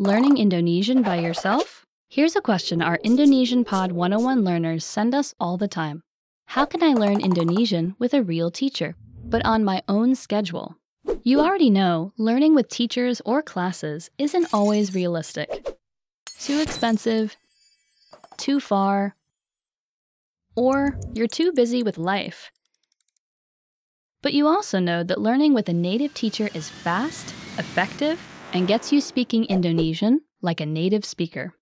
Learning Indonesian by yourself? Here's a question our Indonesian Pod 101 learners send us all the time How can I learn Indonesian with a real teacher, but on my own schedule? You already know learning with teachers or classes isn't always realistic. Too expensive, too far, or you're too busy with life. But you also know that learning with a native teacher is fast, effective, and gets you speaking Indonesian like a native speaker.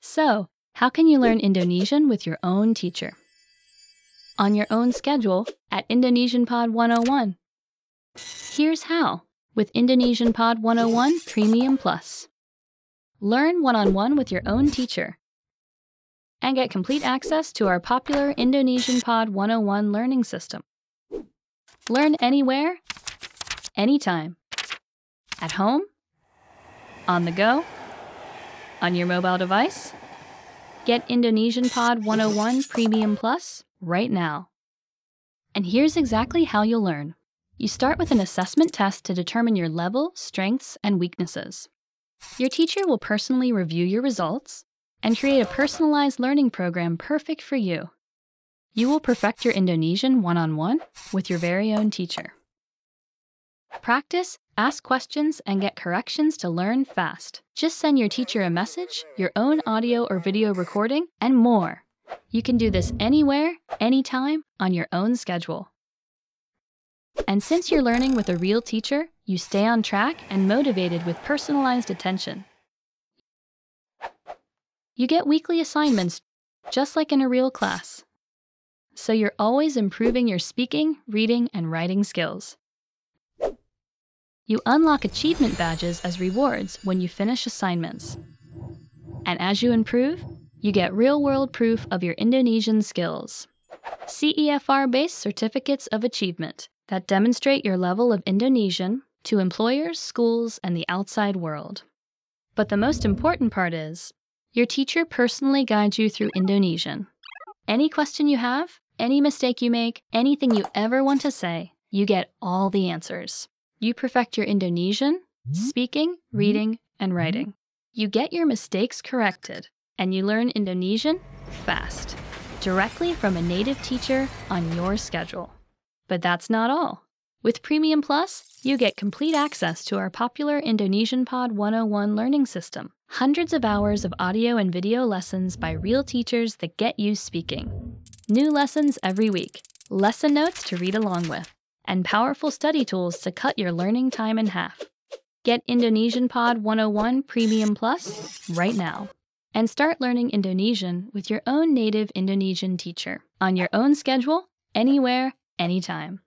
So, how can you learn Indonesian with your own teacher? On your own schedule at Indonesian Pod 101. Here's how with Indonesian Pod 101 Premium Plus. Learn one on one with your own teacher and get complete access to our popular Indonesian Pod 101 learning system. Learn anywhere, anytime. At home, on the go, on your mobile device. Get Indonesian Pod 101 Premium Plus right now. And here's exactly how you'll learn. You start with an assessment test to determine your level, strengths, and weaknesses. Your teacher will personally review your results and create a personalized learning program perfect for you. You will perfect your Indonesian one on one with your very own teacher. Practice, ask questions, and get corrections to learn fast. Just send your teacher a message, your own audio or video recording, and more. You can do this anywhere, anytime, on your own schedule. And since you're learning with a real teacher, you stay on track and motivated with personalized attention. You get weekly assignments, just like in a real class. So you're always improving your speaking, reading, and writing skills. You unlock achievement badges as rewards when you finish assignments. And as you improve, you get real world proof of your Indonesian skills. CEFR based certificates of achievement that demonstrate your level of Indonesian to employers, schools, and the outside world. But the most important part is your teacher personally guides you through Indonesian. Any question you have, any mistake you make, anything you ever want to say, you get all the answers. You perfect your Indonesian, mm-hmm. speaking, mm-hmm. reading, and mm-hmm. writing. You get your mistakes corrected, and you learn Indonesian fast, directly from a native teacher on your schedule. But that's not all. With Premium Plus, you get complete access to our popular Indonesian Pod 101 learning system. Hundreds of hours of audio and video lessons by real teachers that get you speaking. New lessons every week, lesson notes to read along with, and powerful study tools to cut your learning time in half. Get Indonesian Pod 101 Premium Plus right now. And start learning Indonesian with your own native Indonesian teacher on your own schedule, anywhere, anytime.